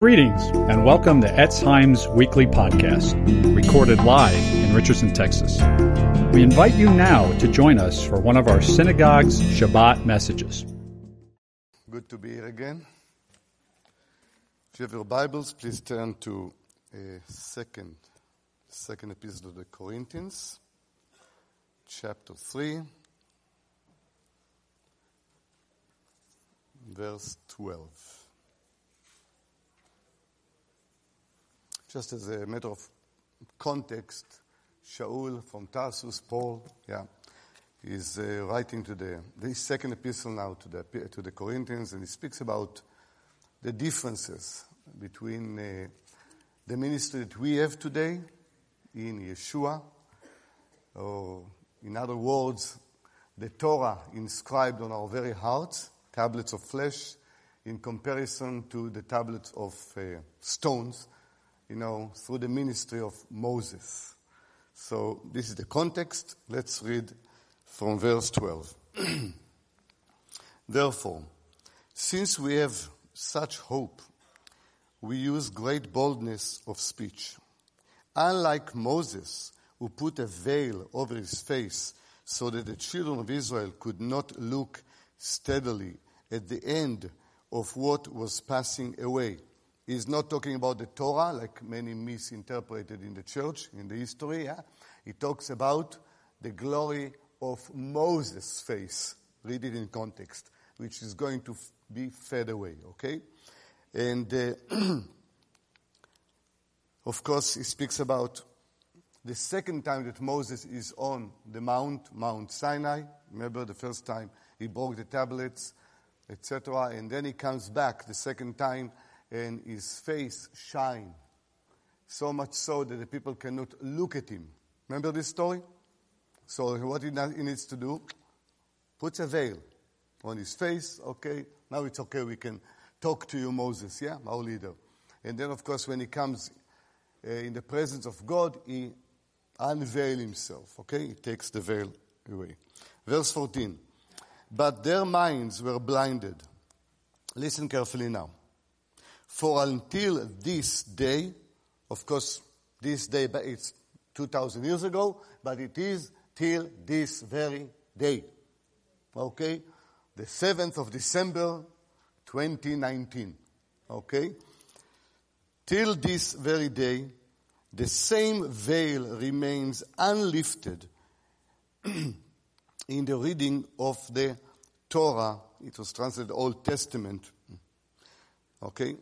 Greetings and welcome to Etz Chaim's weekly podcast, recorded live in Richardson, Texas. We invite you now to join us for one of our synagogue's Shabbat messages. Good to be here again. If you have your Bibles, please turn to a second, second epistle of the Corinthians, chapter 3, verse 12. Just as a matter of context, Shaul from Tarsus, Paul, yeah, is uh, writing to the, the second epistle now to the, to the Corinthians, and he speaks about the differences between uh, the ministry that we have today in Yeshua, or in other words, the Torah inscribed on our very hearts, tablets of flesh, in comparison to the tablets of uh, stones you know, through the ministry of Moses. So this is the context. Let's read from verse 12. Therefore, since we have such hope, we use great boldness of speech. Unlike Moses, who put a veil over his face so that the children of Israel could not look steadily at the end of what was passing away. He's not talking about the Torah, like many misinterpreted in the church, in the history. Yeah? He talks about the glory of Moses' face. Read it in context, which is going to be fed away, okay? And uh, of course, he speaks about the second time that Moses is on the mount, Mount Sinai. Remember the first time he broke the tablets, etc. And then he comes back the second time and his face shine. So much so that the people cannot look at him. Remember this story? So what he needs to do? Puts a veil on his face. Okay, now it's okay. We can talk to you, Moses. Yeah, our leader. And then, of course, when he comes uh, in the presence of God, he unveils himself. Okay, he takes the veil away. Verse 14. But their minds were blinded. Listen carefully now. For until this day, of course, this day, it's 2,000 years ago, but it is till this very day. Okay? The 7th of December, 2019. Okay? Till this very day, the same veil remains unlifted in the reading of the Torah. It was translated Old Testament. Okay?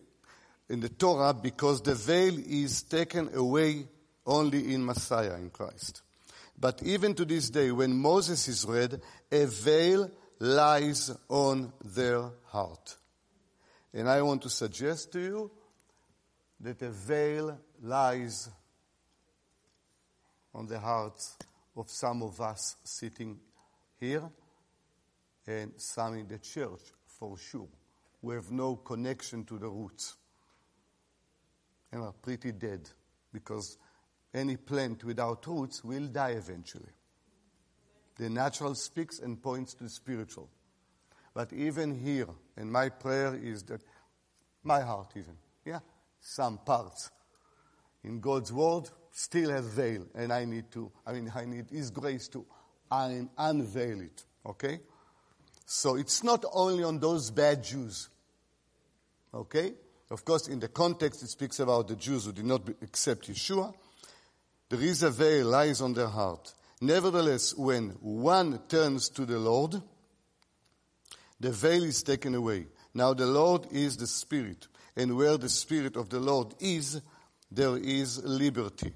In the Torah because the veil is taken away only in Messiah, in Christ. But even to this day, when Moses is read, a veil lies on their heart. And I want to suggest to you that a veil lies on the hearts of some of us sitting here and some in the church for sure. We have no connection to the roots and are pretty dead because any plant without roots will die eventually. The natural speaks and points to the spiritual. But even here, and my prayer is that my heart, even, yeah, some parts in God's word still have veil, and I need to, I mean, I need His grace to un- unveil it, okay? So it's not only on those bad Jews, okay? Of course, in the context, it speaks about the Jews who did not accept Yeshua. There is a veil lies on their heart. Nevertheless, when one turns to the Lord, the veil is taken away. Now the Lord is the Spirit, and where the Spirit of the Lord is, there is liberty.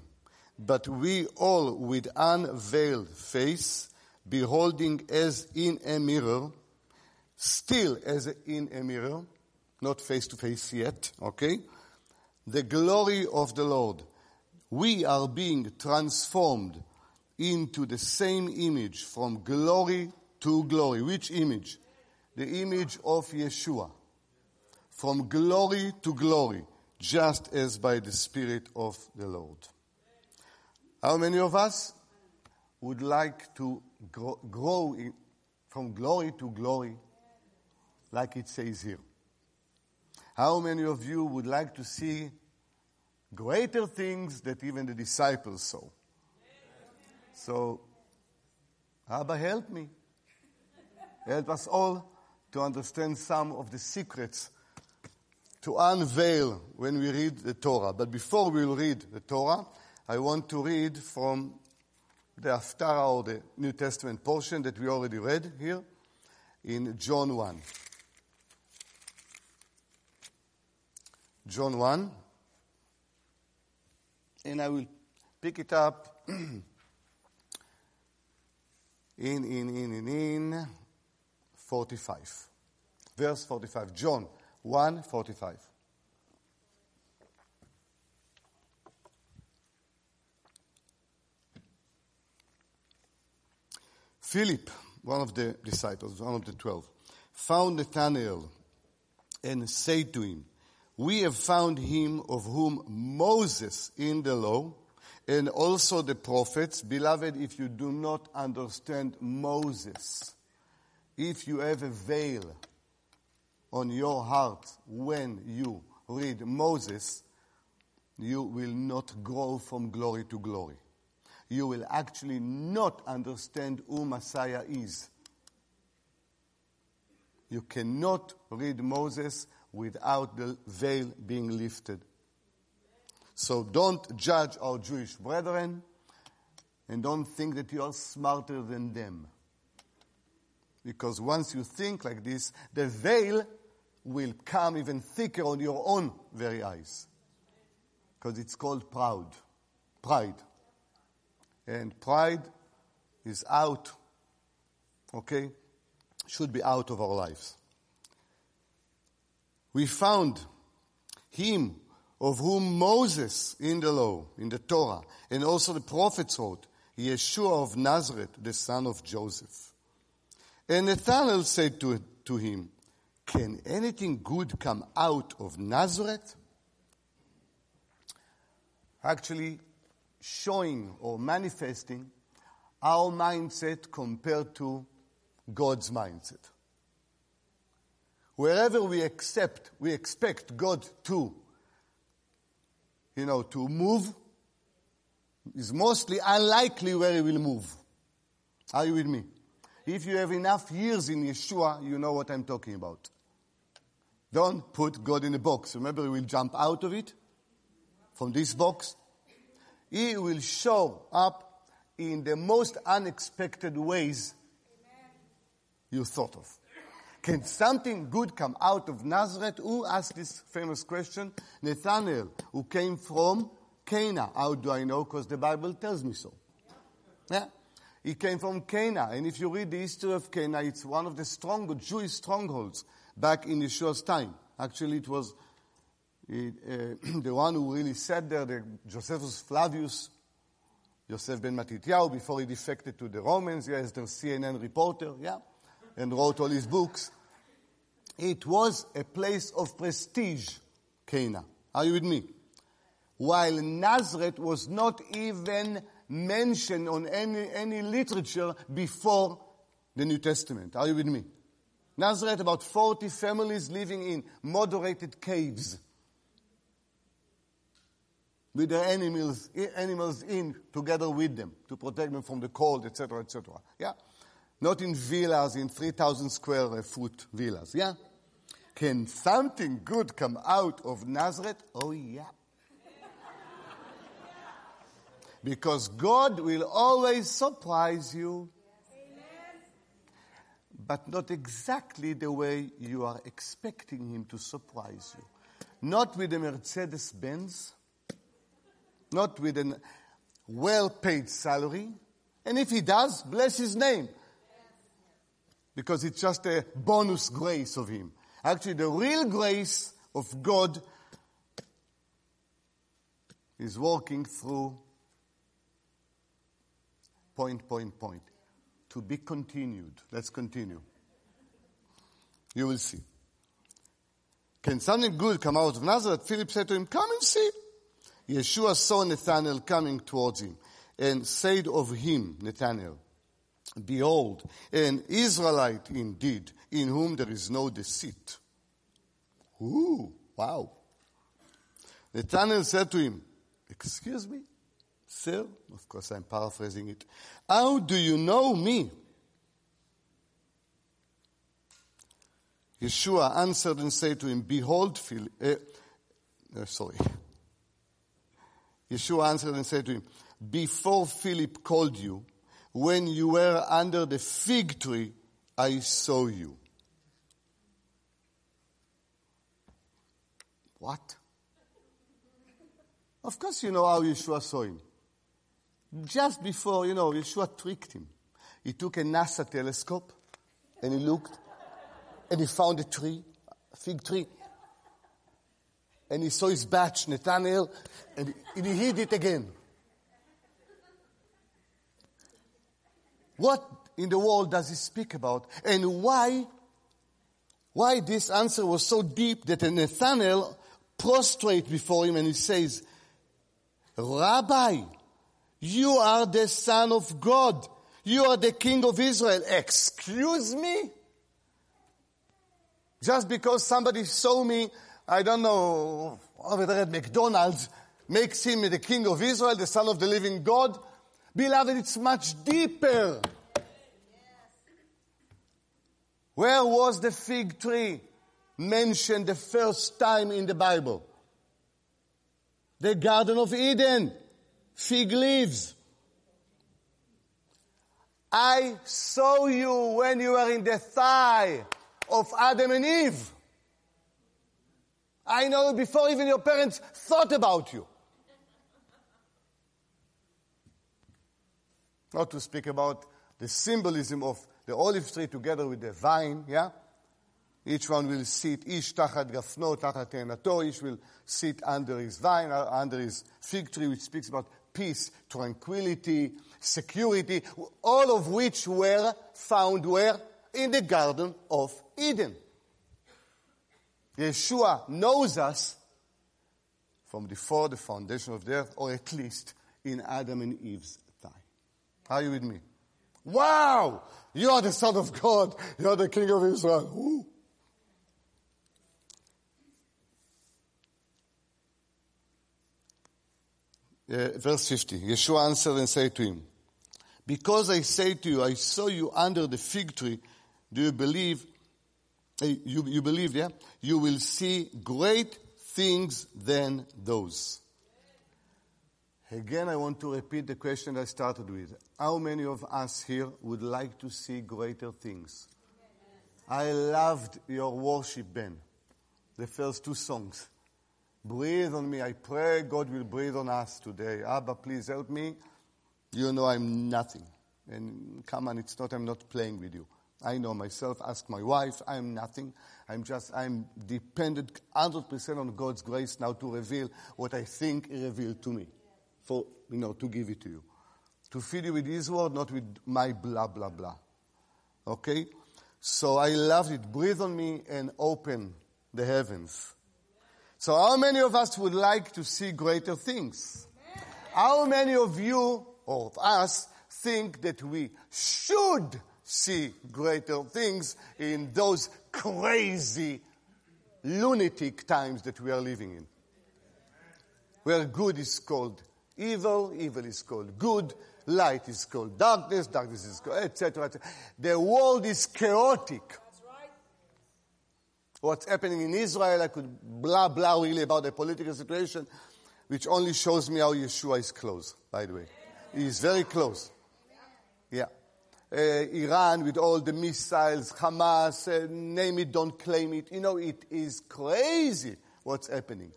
But we all with unveiled face, beholding as in a mirror, still as in a mirror, not face to face yet, okay? The glory of the Lord. We are being transformed into the same image from glory to glory. Which image? The image of Yeshua. From glory to glory, just as by the Spirit of the Lord. How many of us would like to grow, grow in, from glory to glory, like it says here? How many of you would like to see greater things that even the disciples saw? So, Abba, help me. Help us all to understand some of the secrets to unveil when we read the Torah. But before we will read the Torah, I want to read from the Haftarah or the New Testament portion that we already read here in John 1. John 1. And I will pick it up in, in, in, in, in 45. Verse 45. John 1 45. Philip, one of the disciples, one of the twelve, found Nathanael and said to him, We have found him of whom Moses in the law and also the prophets, beloved, if you do not understand Moses, if you have a veil on your heart when you read Moses, you will not grow from glory to glory. You will actually not understand who Messiah is. You cannot read Moses without the veil being lifted. So don't judge our Jewish brethren and don't think that you are smarter than them. Because once you think like this, the veil will come even thicker on your own very eyes. Because it's called proud. Pride. And pride is out, okay? Should be out of our lives. We found him of whom Moses in the law, in the Torah, and also the prophets wrote, Yeshua of Nazareth, the son of Joseph. And Nathanael said to, to him, can anything good come out of Nazareth? Actually, showing or manifesting our mindset compared to God's mindset. Wherever we accept, we expect God to, you know, to move, is mostly unlikely where He will move. Are you with me? If you have enough years in Yeshua, you know what I'm talking about. Don't put God in a box. Remember, He will jump out of it from this box. He will show up in the most unexpected ways you thought of. Can something good come out of Nazareth? Who asked this famous question? Nathanael, who came from Cana. How do I know? Because the Bible tells me so. Yeah? He came from Cana. And if you read the history of Cana, it's one of the strong Jewish strongholds back in Yeshua's time. Actually, it was it, uh, the one who really sat there, the Josephus Flavius, Joseph ben Matityahu, before he defected to the Romans, yes, the CNN reporter, yeah, and wrote all his books. It was a place of prestige, Cana. Are you with me? While Nazareth was not even mentioned on any, any literature before the New Testament. Are you with me? Nazareth, about 40 families living in moderated caves with their animals, animals in together with them to protect them from the cold, etc., etc. Yeah? Not in villas, in 3,000 square foot villas. Yeah? Can something good come out of Nazareth? Oh, yeah. because God will always surprise you but not exactly the way you are expecting him to surprise you. Not with a Mercedes Benz, not with a well paid salary. And if he does, bless his name. Because it's just a bonus grace of him. Actually, the real grace of God is working through point, point, point to be continued. Let's continue. You will see. Can something good come out of Nazareth? Philip said to him, Come and see. Yeshua saw Nathanael coming towards him and said of him, Nathanael, Behold, an Israelite indeed, in whom there is no deceit. Ooh, Wow. Nathanael said to him, Excuse me, sir? Of course, I'm paraphrasing it. How do you know me? Yeshua answered and said to him, Behold, Philip. Uh, uh, sorry. Yeshua answered and said to him, Before Philip called you, when you were under the fig tree, I saw you. What? Of course, you know how Yeshua saw him. Just before, you know, Yeshua tricked him. He took a NASA telescope and he looked and he found a tree, a fig tree. And he saw his batch, Nathanael, and he hid it again. What in the world does he speak about? And why, why this answer was so deep that Nathanael prostrate before him and he says, Rabbi, you are the son of God. You are the king of Israel. Excuse me? Just because somebody saw me, I don't know, over there at McDonald's, makes him the king of Israel, the son of the living God. Beloved, it's much deeper. Where was the fig tree mentioned the first time in the Bible? The Garden of Eden. Fig leaves. I saw you when you were in the thigh of Adam and Eve. I know before even your parents thought about you. Not to speak about the symbolism of the olive tree together with the vine, yeah? Each one will sit, ish tachat gafno, tachat tenato, each will sit under his vine, uh, under his fig tree, which speaks about peace, tranquility, security, all of which were found where? In the Garden of Eden. Yeshua knows us from before the foundation of the earth, or at least in Adam and Eve's. Are you with me? Wow! You are the Son of God. You are the King of Israel. Ooh. Uh, verse 50. Yeshua answered and said to him, Because I say to you, I saw you under the fig tree, do you believe? Uh, you, you believe, yeah? You will see great things than those. Again, I want to repeat the question I started with. How many of us here would like to see greater things? I loved your worship band, the first two songs. Breathe on me. I pray God will breathe on us today. Abba, please help me. You know I'm nothing. And come on, it's not, I'm not playing with you. I know myself. Ask my wife. I'm nothing. I'm just, I'm dependent 100% on God's grace now to reveal what I think He revealed to me for, you know, to give it to you. To feed you with His word, not with my blah, blah, blah. Okay? So I loved it. Breathe on me and open the heavens. So how many of us would like to see greater things? How many of you or of us think that we should see greater things in those crazy, lunatic times that we are living in? Where good is called evil, evil is called good, light is called darkness, darkness is called, etc. Et the world is chaotic. What's happening in Israel, I could blah blah really about the political situation, which only shows me how Yeshua is close, by the way. He is very close. Yeah. Uh, Iran with all the missiles, Hamas, uh, name it, don't claim it. You know, it is crazy what's happening.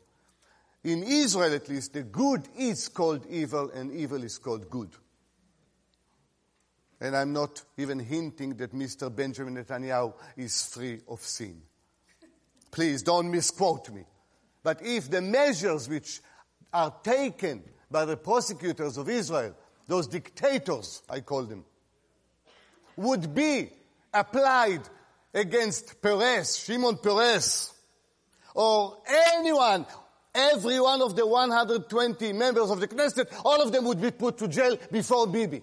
In Israel, at least, the good is called evil and evil is called good. And I'm not even hinting that Mr. Benjamin Netanyahu is free of sin. Please don't misquote me. But if the measures which are taken by the prosecutors of Israel, those dictators, I call them, would be applied against Peres, Shimon Peres, or anyone every one of the 120 members of the Knesset, all of them would be put to jail before Bibi.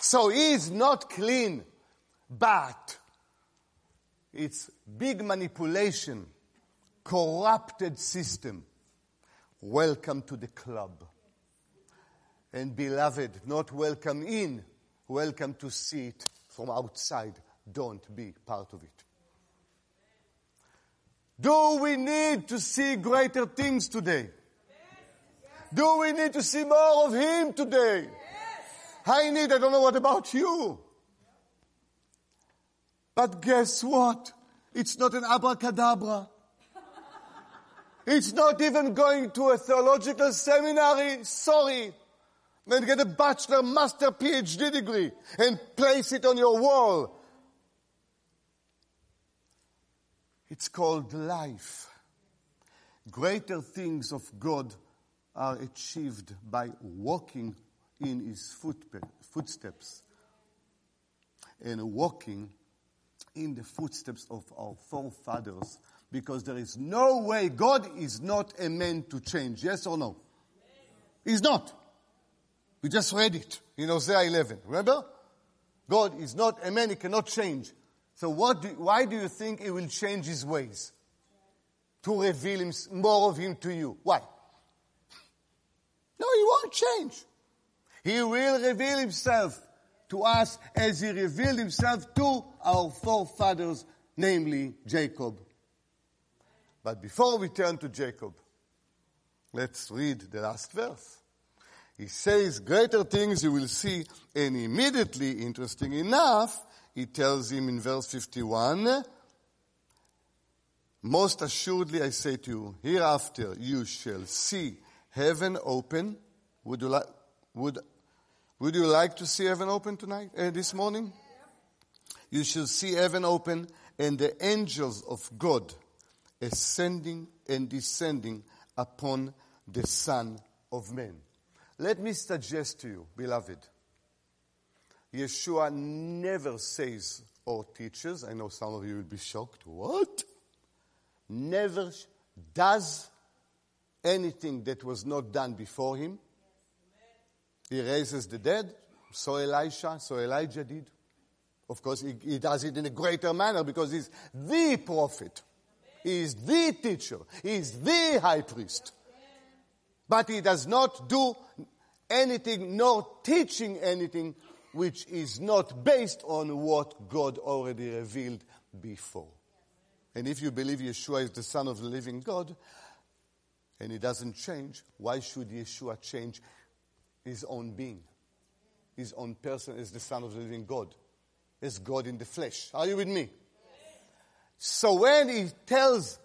so he is not clean, but It's big manipulation, corrupted system. Welcome to the club. And beloved, not welcome in, welcome to see it from outside. Don't be part of it. Do we need to see greater things today? Do we need to see more of Him today? I need, I don't know what about you. But guess what? It's not an abracadabra. It's not even going to a theological seminary. Sorry. And get a bachelor, master, PhD degree and place it on your wall. It's called life. Greater things of God are achieved by walking in his footsteps and walking in the footsteps of our forefathers because there is no way God is not a man to change. Yes or no? He's not. We just read it in Hosea 11. Remember? God is not a man, he cannot change. So what do, why do you think he will change his ways? To reveal him, more of him to you. Why? No, he won't change. He will reveal himself to us as he revealed himself to our forefathers, namely Jacob. But before we turn to Jacob, let's read the last verse. He says, Greater things you will see, and immediately, interesting enough, he tells him in verse 51, Most assuredly I say to you, hereafter you shall see heaven open. Would you like, would, would you like to see heaven open tonight, uh, this morning? You shall see heaven open and the angels of God ascending and descending upon the Son of Man. Let me suggest to you, beloved, Yeshua never says oh, or teaches, I know some of you will be shocked, what? Never does anything that was not done before him. He raises the dead, so Elisha, so Elijah did. Of course, he, he does it in a greater manner because he's the prophet. He is the teacher. He is the high priest. But he does not do anything nor teaching anything which is not based on what God already revealed before. And if you believe Yeshua is the Son of the living God, and he doesn't change, why should Yeshua change his own being? His own person is the Son of the living God. Is God in the flesh. Are you with me? So when he tells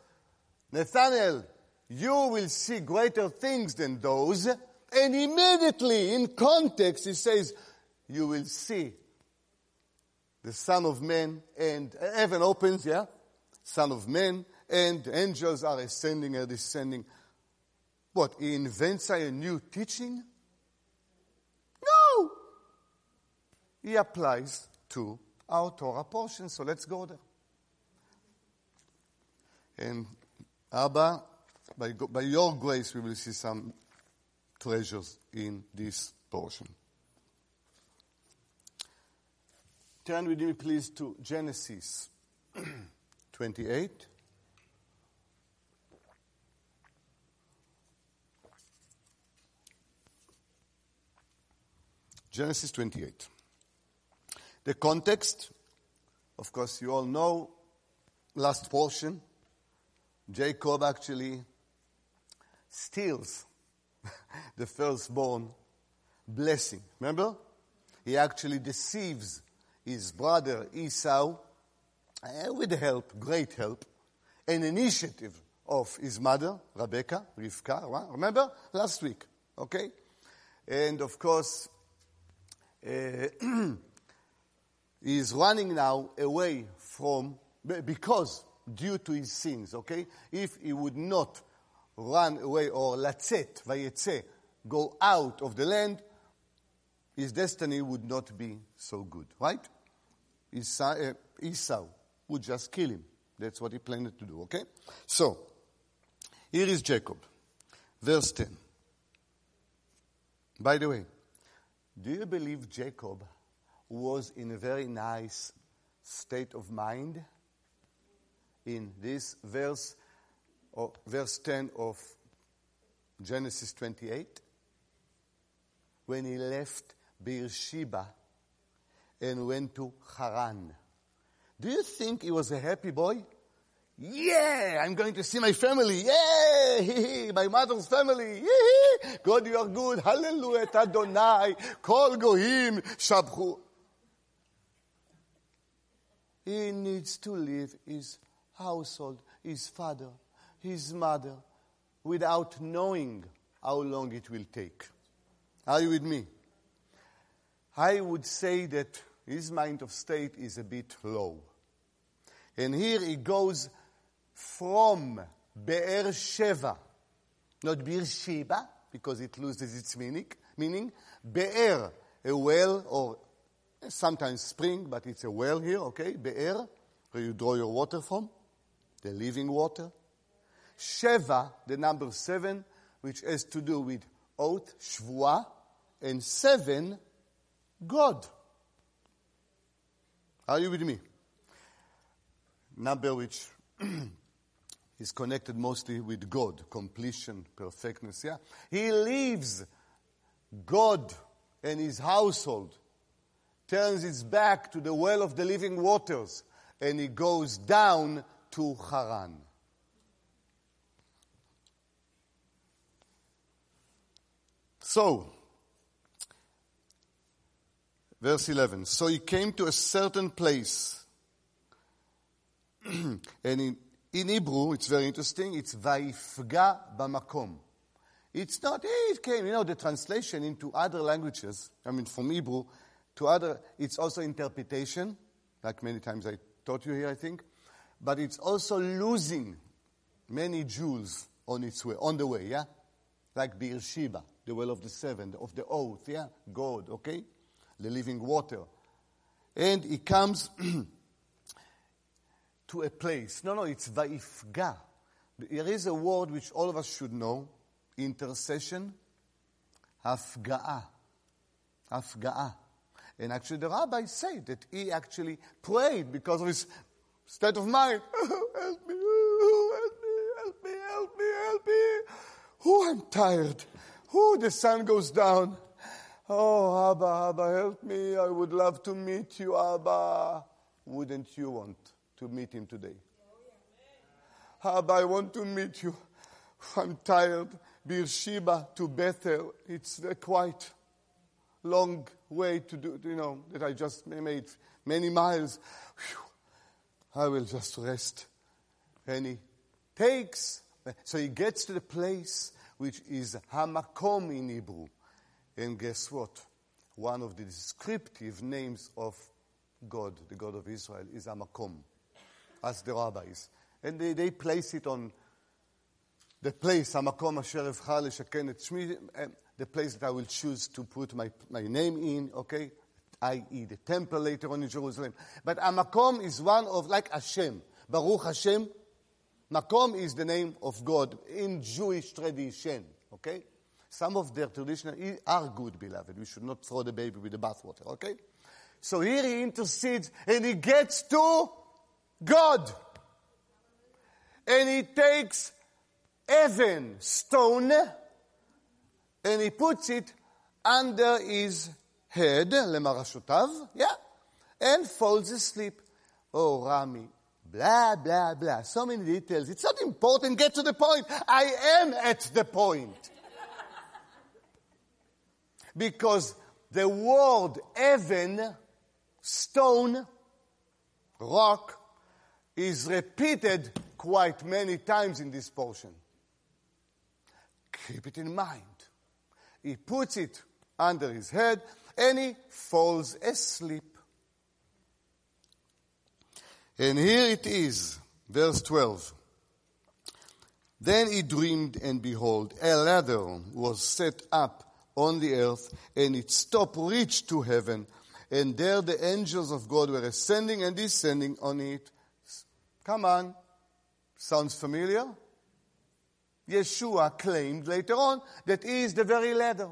Nathanael, you will see greater things than those, and immediately in context he says, you will see the Son of Man and heaven opens, yeah? Son of Man and angels are ascending and descending. What, he invents a new teaching? No! He applies to our Torah portion, so let's go there. And Abba, by, by your grace, we will see some treasures in this portion. Turn with me, please, to Genesis 28. Genesis 28. The context, of course, you all know, last portion. Jacob actually steals the firstborn blessing. Remember? He actually deceives his brother Esau, uh, with help, great help, an initiative of his mother, Rebecca, Rivka, remember? Last week, okay? And of course, uh, he is running now away from, because due to his sins, okay? If he would not run away or latzet, vayetze, go out of the land, his destiny would not be so good, right? Esau, uh, Esau would just kill him. That's what he planned to do, okay? So, here is Jacob, verse 10. By the way, do you believe Jacob was in a very nice state of mind? in this verse, or verse 10 of Genesis 28, when he left Beersheba and went to Haran. Do you think he was a happy boy? Yeah, I'm going to see my family. Yeah, My mother's family. God, you are good. Hallelujah. Adonai. Kol gohim shabchu. He needs to leave his household, his father, his mother, without knowing how long it will take. Are you with me? I would say that his mind of state is a bit low. And here he goes from Be'er Sheva, not Beersheba, because it loses its meaning, meaning Be'er, a well, or sometimes spring, but it's a well here, okay? Be'er, where you draw your water from, the living water. Sheva, the number seven, which has to do with oath, Shvua, and seven, God. Are you with me? Number which is connected mostly with God, completion, perfectness. Yeah? He leaves God and his household, turns his back to the well of the living waters, and he goes down to Haran. So, verse 11. So he came to a certain place. and in, in Hebrew, it's very interesting, it's Vaifga Bamakom. It's not, eh, it came, you know, the translation into other languages, I mean, from Hebrew to other, it's also interpretation, like many times I taught you here, I think. But it's also losing many jewels on its way, on the way, yeah? Like Beersheba the well of the seven, of the oath, yeah? God, okay? The living water. And he comes to a place. No, no, it's vaifga. There is a word which all of us should know intercession, afga'a. Afga'a. And actually, the rabbi said that he actually prayed because of his state of mind. help me, help me, help me, help me, help me. Oh, I'm tired. Oh, the sun goes down. Oh, Abba, Abba, help me. I would love to meet you, Abba. Wouldn't you want to meet him today? Abba, I want to meet you. I'm tired. Beersheba to Bethel. It's a quite long way to do, you know, that I just made many miles. Whew. I will just rest. And he takes, so he gets to the place which is Hamakom in Hebrew. And guess what? One of the descriptive names of God, the God of Israel, is Amakom, as the rabbis. And they, they place it on the place, Hamakom Asher Evchar Leshaken et Shmi, eh, the place that I will choose to put my, my name in, okay? i.e., the temple later on in Jerusalem. But Hamakom is one of, like Hashem. Baruch Hashem, Makom is the name of God in Jewish tradition, okay? Some of their traditions are good, beloved. We should not throw the baby with the bathwater, okay? So here he intercedes and he gets to God. And he takes Evan, stone, and he puts it under his head, lemarashotav, yeah, and falls asleep. Oh, Rami, blah, blah, blah. So many details. It's not important. Get to the point. I am at the point. Because the word heaven, stone, rock, is repeated quite many times in this portion. Keep it in mind. He puts it under his head and he falls asleep. And here it is, verse 12. Then he dreamed, and behold, a ladder was set up on the earth, and its top reached to heaven. And there the angels of God were ascending and descending on it. Come on. Sounds familiar? Yeshua claimed later on that he is the very ladder.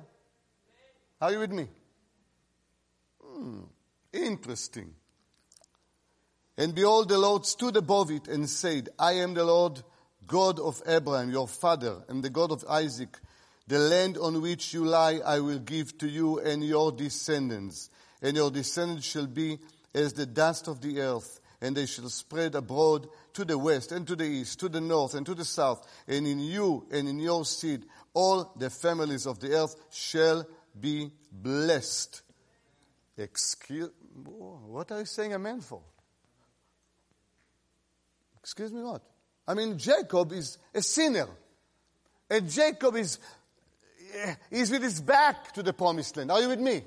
Are you with me? Hmm, interesting. And behold, the Lord stood above it and said, I am the Lord God of Abraham, your father, and the God of Isaac. The land on which you lie I will give to you and your descendants, and your descendants shall be as the dust of the earth, and they shall spread abroad to the west and to the east, to the north and to the south, and in you and in your seed all the families of the earth shall be blessed. Excuse, me. what are you saying amen for? Excuse me, what? I mean, Jacob is a sinner. And Jacob is, is with his back to the promised land. Are you with me?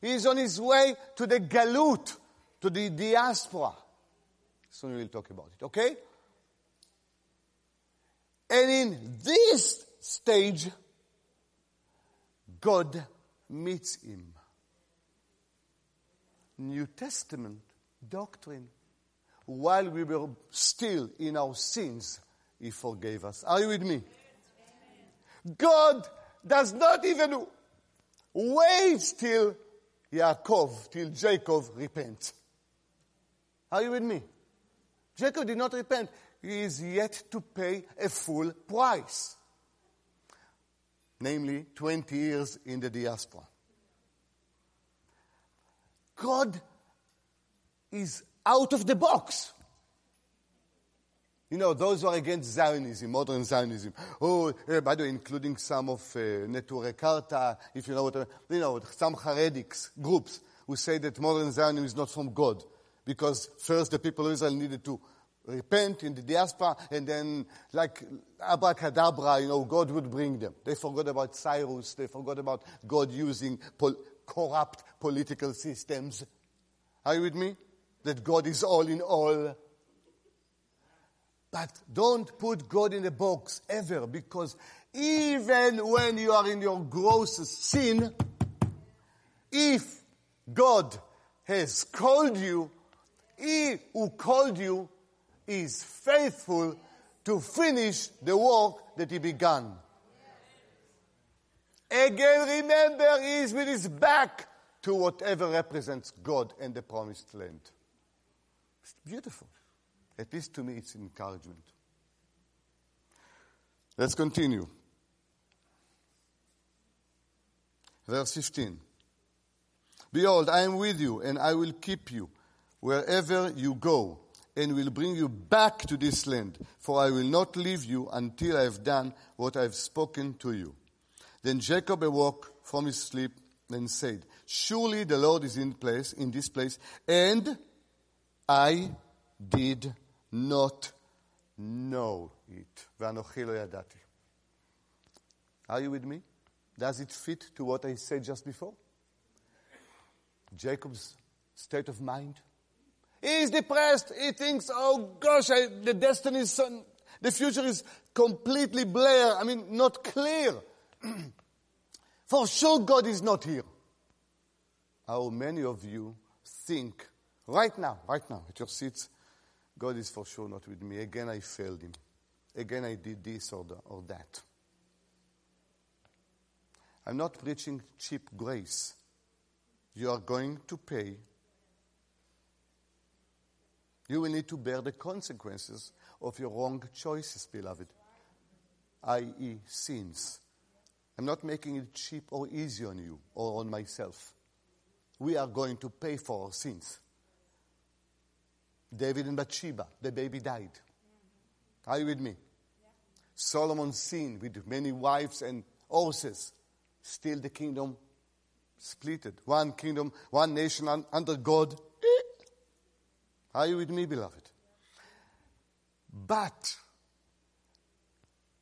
He's on his way to the galut, to the diaspora. Soon we'll talk about it, okay? And in this stage, God meets him. New Testament doctrine. While we were still in our sins, He forgave us. Are you with me? God does not even wait till Yaakov, till Jacob repent. Are you with me? Jacob did not repent. He is yet to pay a full price. Namely, 20 years in the diaspora. God is out of the box. You know, those who are against Zionism, modern Zionism, oh, uh, by the way, including some of uh, Neturei Karta, if you know what, you know, some Haredics groups who say that modern Zionism is not from God. Because first the people of Israel needed to repent in the diaspora, and then, like abracadabra, you know, God would bring them. They forgot about Cyrus, they forgot about God using pol- corrupt political systems. Are you with me? That God is all in all. But don't put God in a box ever, because even when you are in your grossest sin, if God has called you, He who called you is faithful to finish the work that He began. Again, remember, He is with His back to whatever represents God and the promised land. It's beautiful. At least to me, it's encouragement. Let's continue. Verse 15. Behold, I am with you, and I will keep you wherever you go, and will bring you back to this land, for I will not leave you until I have done what I have spoken to you. Then Jacob awoke from his sleep and said, Surely the Lord is in place, in this place, and I did not know it. Are you with me? Does it fit to what I said just before? Jacob's state of mind. He is depressed. He thinks, oh gosh, I, the destiny is, so, the future is completely blare. I mean, not clear. For sure, God is not here. How many of you think right now, right now, at your seats, God is for sure not with me. Again, I failed him. Again, I did this or, the, or that. I'm not preaching cheap grace. You are going to pay. You will need to bear the consequences of your wrong choices, beloved, i.e., sins. I'm not making it cheap or easy on you or on myself. We are going to pay for our sins. David and Bathsheba, the baby died. Are you with me? Solomon sinned with many wives and horses. Still the kingdom splitted. One kingdom, one nation under God. Are you with me, beloved? But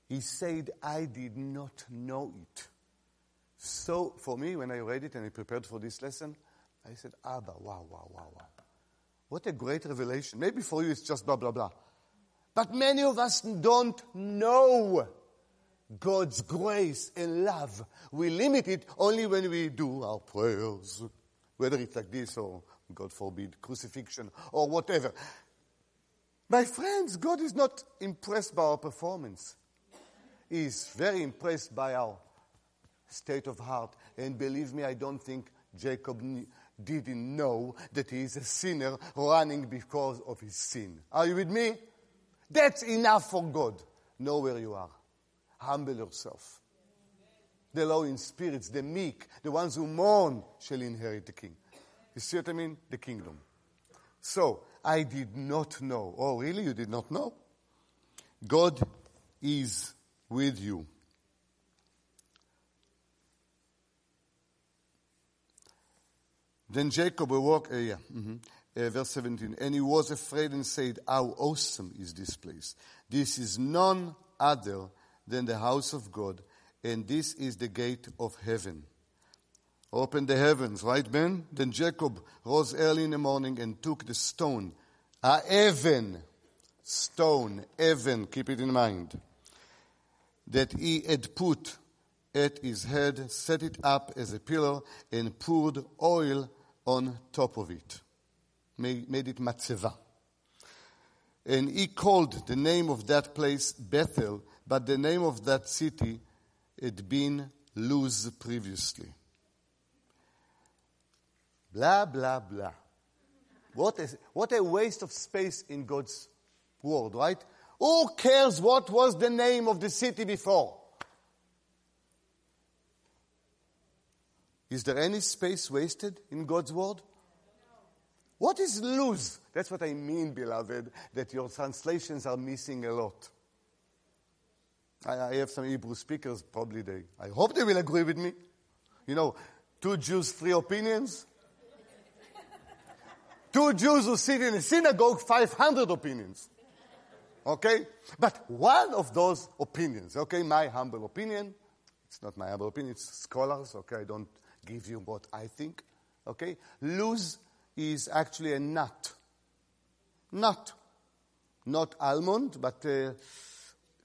he said, I did not know it. So for me, when I read it and I prepared for this lesson, I said, Abba, wow, wow, wow, wow. What a great revelation. Maybe for you it's just blah, blah, blah. But many of us don't know God's grace and love. We limit it only when we do our prayers, whether it's like this or, God forbid, crucifixion or whatever. My friends, God is not impressed by our performance. He is very impressed by our state of heart. And believe me, I don't think Jacob didn't know that he is a sinner running because of his sin. Are you with me? That's enough for God. Know where you are. Humble yourself. The low in spirits, the meek, the ones who mourn shall inherit the king. You see what I mean? The kingdom. So, I did not know. Oh, really? You did not know? God is with you. Then Jacob awoke, uh, yeah, mm-hmm, uh, verse 17, and he was afraid and said, How awesome is this place! This is none other than the house of God, and this is the gate of heaven. Open the heavens, right, Ben? Then Jacob rose early in the morning and took the stone, a heaven, stone, heaven, keep it in mind, that he had put at his head, set it up as a pillar, and poured oil on top of it. Made, made it matzeva. And he called the name of that place Bethel, but the name of that city had been Luz previously. Blah, blah, blah. What, is, what a waste of space in God's word, right? Who cares what was the name of the city before? Is there any space wasted in God's word? What is Luz? That's what I mean, beloved, that your translations are missing a lot. I, I have some Hebrew speakers, probably they, I hope they will agree with me. You know, two Jews, three opinions. two Jews who sit in a synagogue, 500 opinions. Okay? But one of those opinions, okay, my humble opinion, it's not my humble opinion, it's scholars, okay, I don't give you what I think. Okay? Luz is actually a nut. Nut. Not almond, but uh,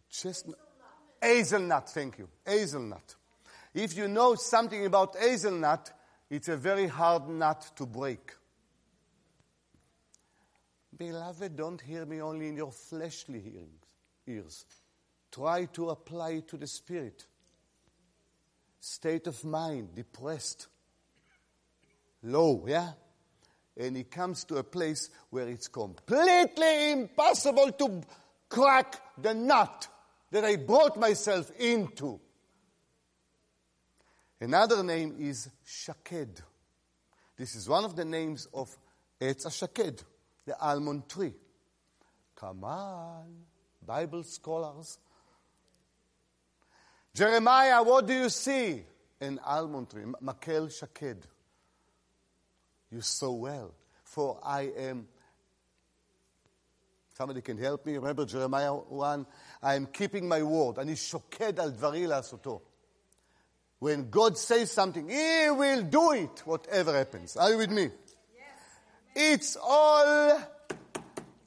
chestnut. Hazelnut, thank you. Hazelnut. If you know something about hazelnut, it's a very hard nut to break. Beloved, don't hear me only in your fleshly hearings, ears. Try to apply it to the spirit state of mind, depressed, low, yeah? And he comes to a place where it's completely impossible to crack the nut that I brought myself into. Another name is Shaked. This is one of the names of Etz Shaked, the almond tree. Come on, Bible scholars. Jeremiah, what do you see? An almond tree, Makel Shaked. You sow well, for I am. Somebody can help me. Remember Jeremiah 1? I am keeping my word. and אני shoked al dvaril soto. When God says something, He will do it, whatever happens. Are you with me? Yes. It's all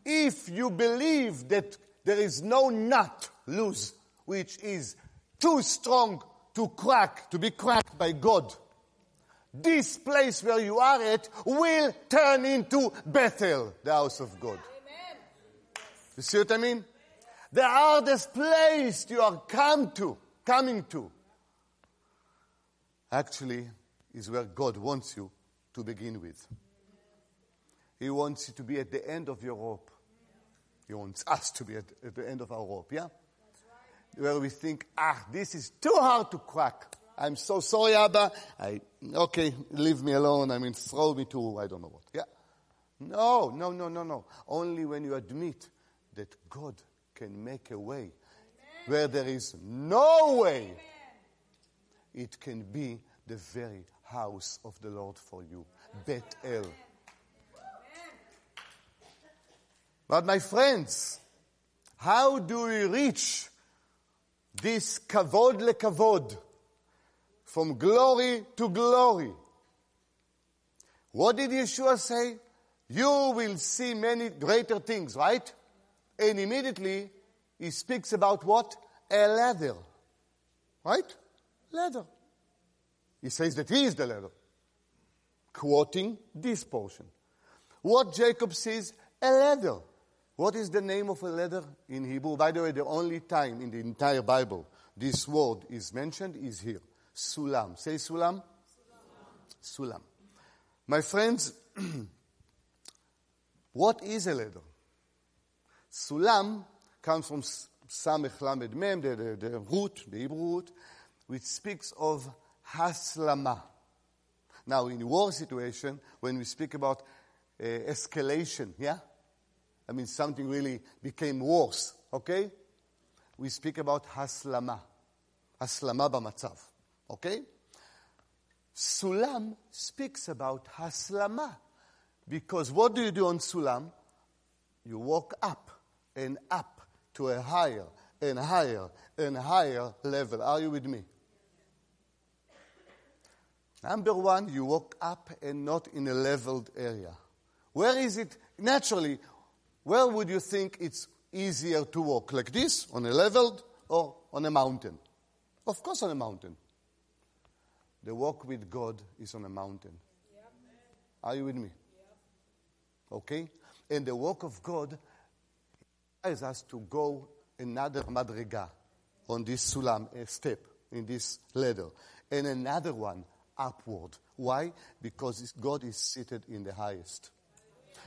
if you believe that there is no not Luz, which is too strong to crack, to be cracked by God. This place where you are at will turn into Bethel, the house of God. Amen. You see what I mean? The hardest place you are come to, coming to, actually is where God wants you to begin with. He wants you to be at the end of your rope. He wants us to be at, at the end of our rope, yeah? Where we think, ah, this is too hard to crack. I'm so sorry, Abba. I, okay, leave me alone. I mean, throw me to, I don't know what. Yeah. No, no, no, no, no. Only when you admit that God can make a way Amen. where there is no way, Amen. it can be the very house of the Lord for you. Bethel. But my friends, how do we reach this kavod lekavod, from glory to glory. What did Yeshua say? You will see many greater things, right? And immediately he speaks about what? A ladder. Right? Ladder. He says that he is the ladder. Quoting this portion. What Jacob says, a ladder. What is the name of a letter in Hebrew? By the way, the only time in the entire Bible this word is mentioned is here. Sulam. Say sulam. Sulam. sulam. My friends, what is a ladder? Sulam comes from Samech Lamed Mem, the, the, the root, the Hebrew root, which speaks of haslama. Now, in war situation, when we speak about uh, escalation, yeah? I mean, something really became worse, okay? We speak about haslama. Haslama b'matzav, okay? Sulam speaks about haslama. Because what do you do on Sulam? You walk up and up to a higher and higher and higher level. Are you with me? Number one, you walk up and not in a leveled area. Where is it? Naturally, where would you think it's easier to walk? Like this, on a leveled, or on a mountain? Of course, on a mountain. The walk with God is on a mountain. Are you with me? Okay? And the walk of God requires us to go another madriga on this sulam, a step in this ladder, and another one upward. Why? Because God is seated in the highest.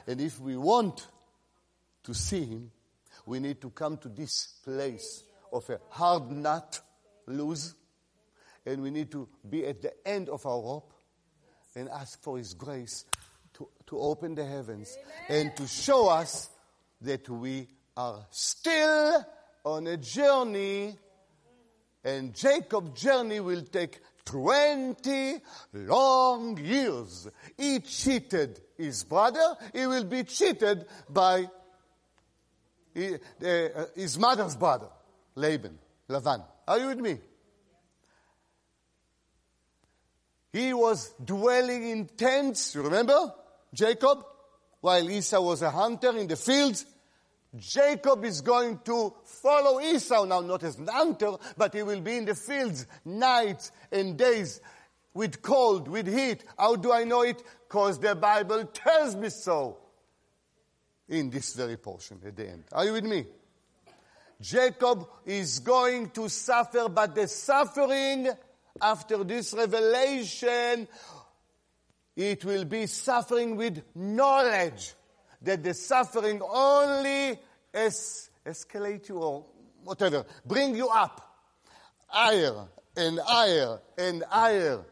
And if we want to see Him, we need to come to this place of a hard nut Luz, and we need to be at the end of our rope and ask for His grace to, to open the heavens Amen. and to show us that we are still on a journey, and Jacob's journey will take 20 long years. He cheated his brother, he will be cheated by Uh, his mother's brother, Laban, Lavan. Are you with me? He was dwelling in tents, you remember? Jacob? While Esau was a hunter in the fields. Jacob is going to follow Esau now, not as an hunter, but he will be in the fields nights and days with cold, with heat. How do I know it? Because the Bible tells me so in this very portion at the end. Are you with me? Jacob is going to suffer, but the suffering after this revelation, it will be suffering with knowledge that the suffering only es- escalate you or whatever, bring you up higher and higher and higher.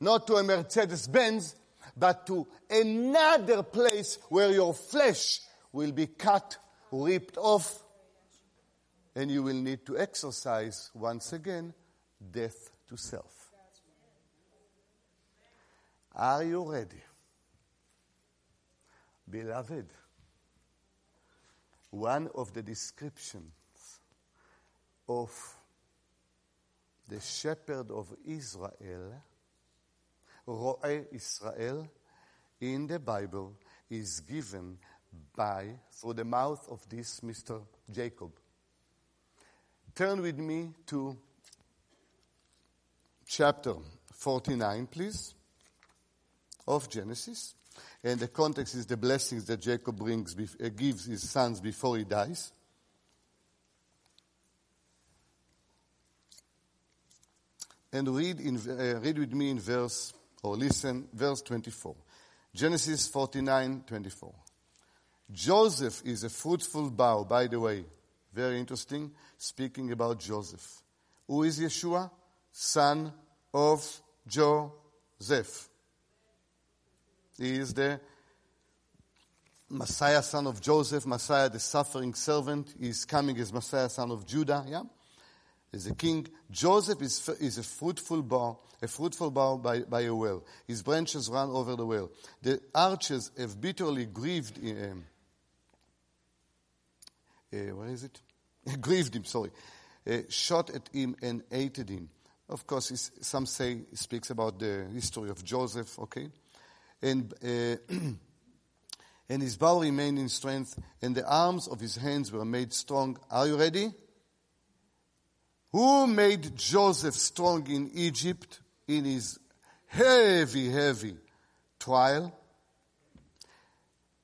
Not to a Mercedes Benz, but to another place where your flesh will be cut, ripped off, and you will need to exercise once again death to self. Are you ready? Beloved, one of the descriptions of the shepherd of Israel, Roe Israel, in the Bible is given by, through the mouth of this Mr. Jacob. Turn with me to chapter 49, please, of Genesis. And the context is the blessings that Jacob brings, uh, gives his sons before he dies. And read, in, uh, read with me in verse, or listen, verse 24. Genesis 49, 24. Joseph is a fruitful bough, by the way. Very interesting, speaking about Joseph. Who is Yeshua? Son of Joseph. He is the Messiah, son of Joseph, Messiah, the suffering servant. He is coming as Messiah, son of Judah, yeah? As a king. Joseph is, is a fruitful bough, a fruitful bough by, by a well. His branches run over the well. The archers have bitterly grieved him. Uh, where is it? grieved him, sorry. Uh, shot at him and hated him. Of course, some say he speaks about the history of Joseph, okay? and, uh, and his bow remained in strength, and the arms of his hands were made strong. Are you ready? Who made Joseph strong in Egypt in his heavy, heavy trial?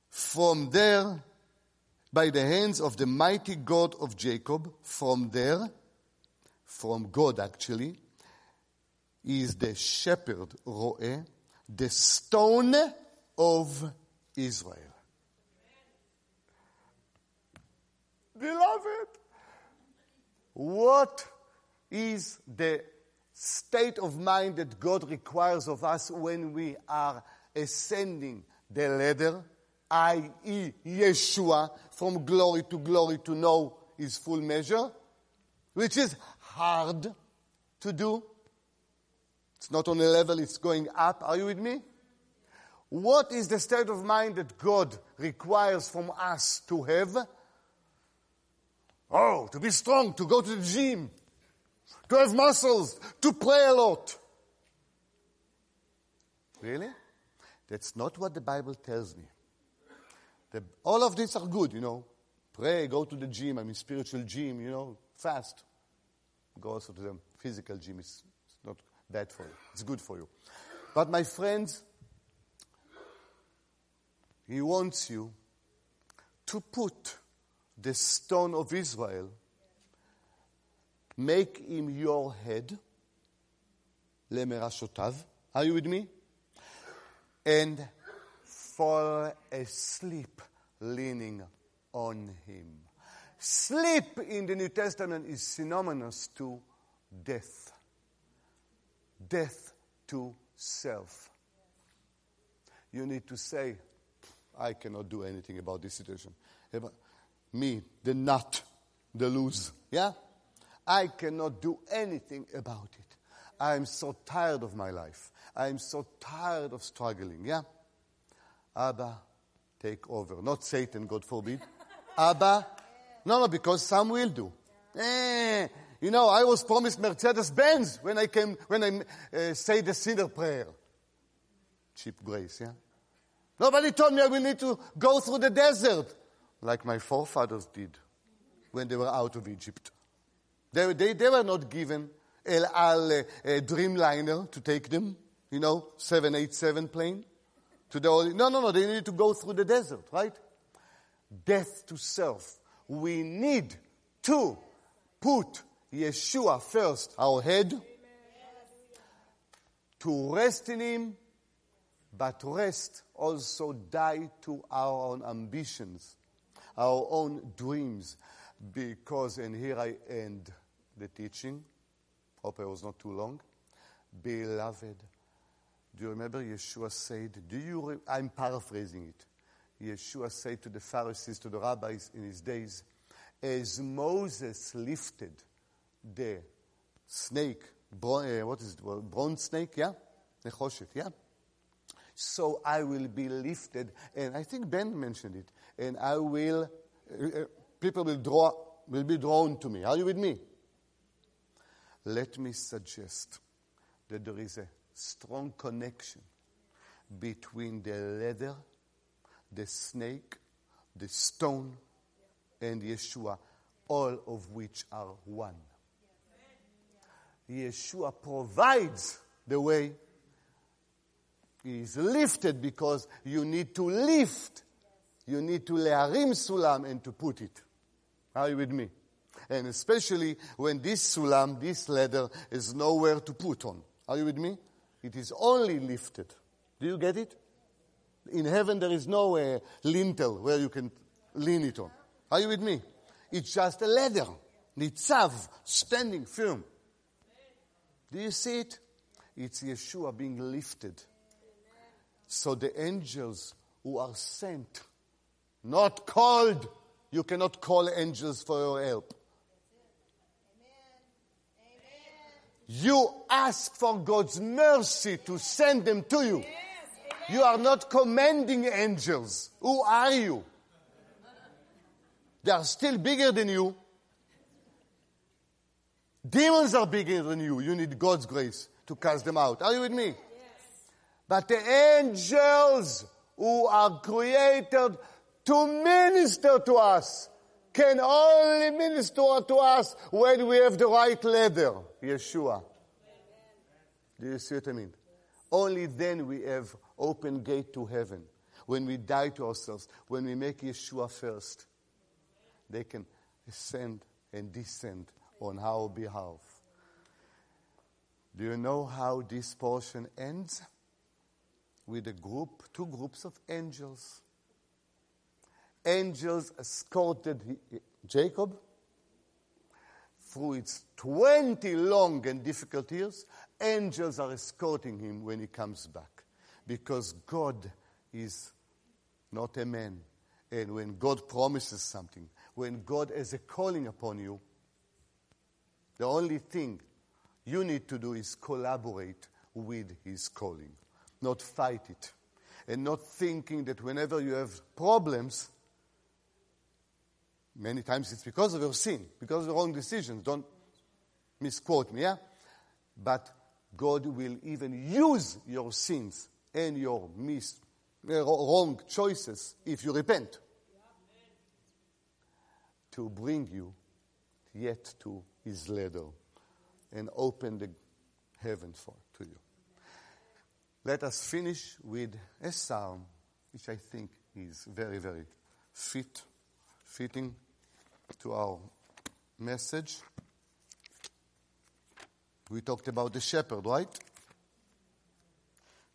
From there, by the hands of the mighty God of Jacob, from there, from God actually, is the shepherd Roe the stone of Israel. Beloved, what is the state of mind that God requires of us when we are ascending the ladder, i.e., Yeshua, from glory to glory to know his full measure, which is hard to do. It's not on a level, it's going up. Are you with me? What is the state of mind that God requires from us to have? Oh, to be strong, to go to the gym, to have muscles, to pray a lot. Really? That's not what the Bible tells me. The, all of these are good, you know. Pray, go to the gym, I mean spiritual gym, you know, fast. Go also to the physical gym, it's, it's not bad for you, it's good for you. But my friends, he wants you to put the stone of Israel, make him your head, lemerashotav. Are you with me? And fall asleep leaning on him. Sleep in the New Testament is synonymous to death. Death to self. You need to say, I cannot do anything about this situation. Me, the nut, the Luz. Yeah? I cannot do anything about it. I am so tired of my life. I am so tired of struggling. Yeah? Abba, take over. Not Satan, God forbid. Abba, no, no, because some will do. Eh, you know, I was promised Mercedes Benz when I came, when I uh, say the sinner prayer. Cheap grace, yeah? Nobody told me I will need to go through the desert like my forefathers did when they were out of Egypt. They, they, they were not given uh, Dreamliner to take them, you know, 787 plane. To the, no, no, no, they need to go through the desert, right? Death to self. We need to put Yeshua first, our head, to rest in Him, but rest also die to our own ambitions our own dreams. Because, and here I end the teaching. Hope I was not too long. Beloved, do you remember Yeshua said, do you, re- I'm paraphrasing it. Yeshua said to the Pharisees, to the rabbis in his days, as Moses lifted the snake, bron- uh, what is it, bronze snake, yeah? Nechoshet, yeah? So I will be lifted, and I think Ben mentioned it and I will, uh, uh, people will, draw, will be drawn to me. Are you with me? Let me suggest that there is a strong connection between the leather, the snake, the stone, and Yeshua, all of which are one. Yeshua provides the way. He is lifted because you need to lift you need to leharim sulam and to put it. Are you with me? And especially when this sulam, this ladder, is nowhere to put on. Are you with me? It is only lifted. Do you get it? In heaven, there is no uh, lintel where you can lean it on. Are you with me? It's just a ladder. Nitzav, standing firm. Do you see it? It's Yeshua being lifted. So the angels who are sent not called. You cannot call angels for your help. You ask for God's mercy to send them to you. You are not commanding angels. Who are you? They are still bigger than you. Demons are bigger than you. You need God's grace to cast them out. Are you with me? Yes. But the angels who are created to minister to us can only minister to us when we have the right leather, Yeshua. Do you see what I mean? Only then we have open gate to heaven. When we die to ourselves, when we make Yeshua first, they can ascend and descend on our behalf. Do you know how this portion ends? with a group, two groups of angels. Angels escorted Jacob through its 20 long and difficult years. Angels are escorting him when he comes back because God is not a man. And when God promises something, when God has a calling upon you, the only thing you need to do is collaborate with His calling, not fight it. And not thinking that whenever you have problems, many times it's because of your sin, because of wrong decisions. Don't misquote me, yeah? But God will even use your sins and your mis- uh, wrong choices if you repent to bring you yet to his ladder and open the heaven for to you. Let us finish with a psalm which I think is very, very fit, fitting to our message. We talked about the shepherd, right?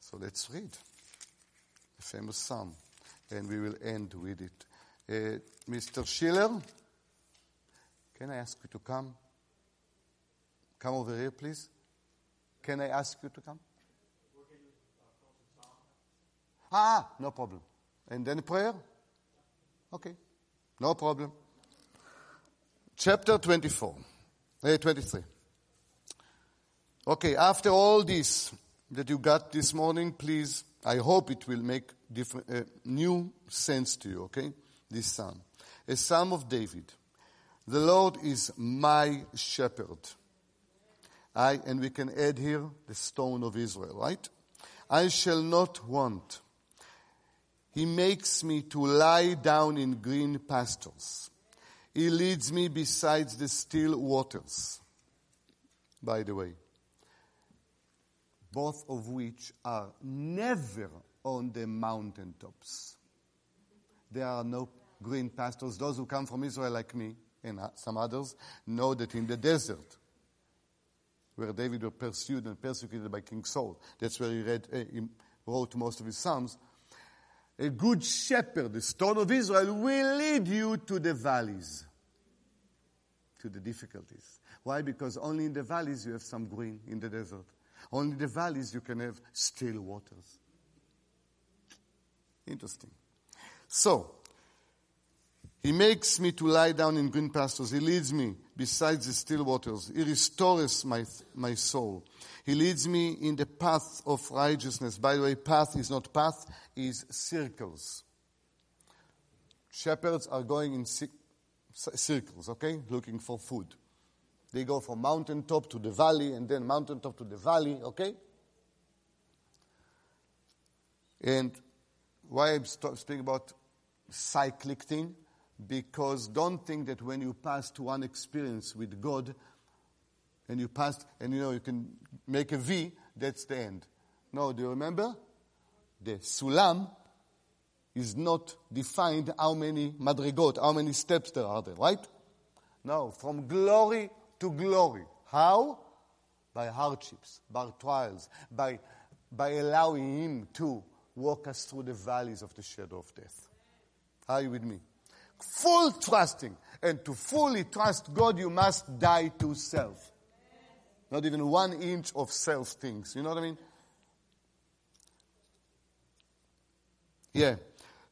So let's read the famous psalm, and we will end with it. Uh, Mr. Schiller, can I ask you to come? Come over here, please. Can I ask you to come? Ah, no problem. And then prayer? Okay, no problem. Chapter 24, uh, 23. Okay, after all this that you got this morning, please, I hope it will make uh, new sense to you, okay? This psalm. A psalm of David. The Lord is my shepherd. I, and we can add here the stone of Israel, right? I shall not want. He makes me to lie down in green pastures. He leads me beside the still waters. By the way, both of which are never on the mountaintops. There are no green pastures. Those who come from Israel, like me, and some others know that in the desert, where David was pursued and persecuted by King Saul, that's where he, read, uh, he wrote most of his Psalms. A good shepherd, the stone of Israel, will lead you to the valleys, to the difficulties. Why? Because only in the valleys you have some green in the desert. Only the valleys you can have still waters. Interesting. So, he makes me to lie down in green pastures. He leads me beside the still waters. He restores my, my soul. He leads me in the path of righteousness. By the way, path is not path, is circles. Shepherds are going in circles, okay? Looking for food. They go from mountaintop to the valley and then mountaintop to the valley, okay? And why I'm speaking about cyclic thing? because don't think that when you pass to one experience with God and you pass and you know you can make a V, that's the end. No, do you remember? The sulam is not defined how many madrigot, how many steps there are there, right? No, from glory to glory. How? By hardships, by trials, by, by allowing Him to walk us through the valleys of the shadow of death. Are you with me? full trusting. And to fully trust God, you must die to self. Not even one inch of self things. You know what I mean? Yeah.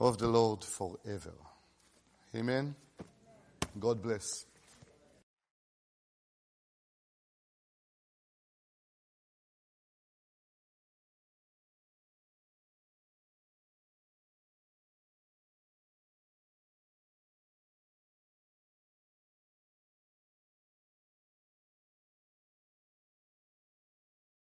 of the Lord forever. Amen. God bless.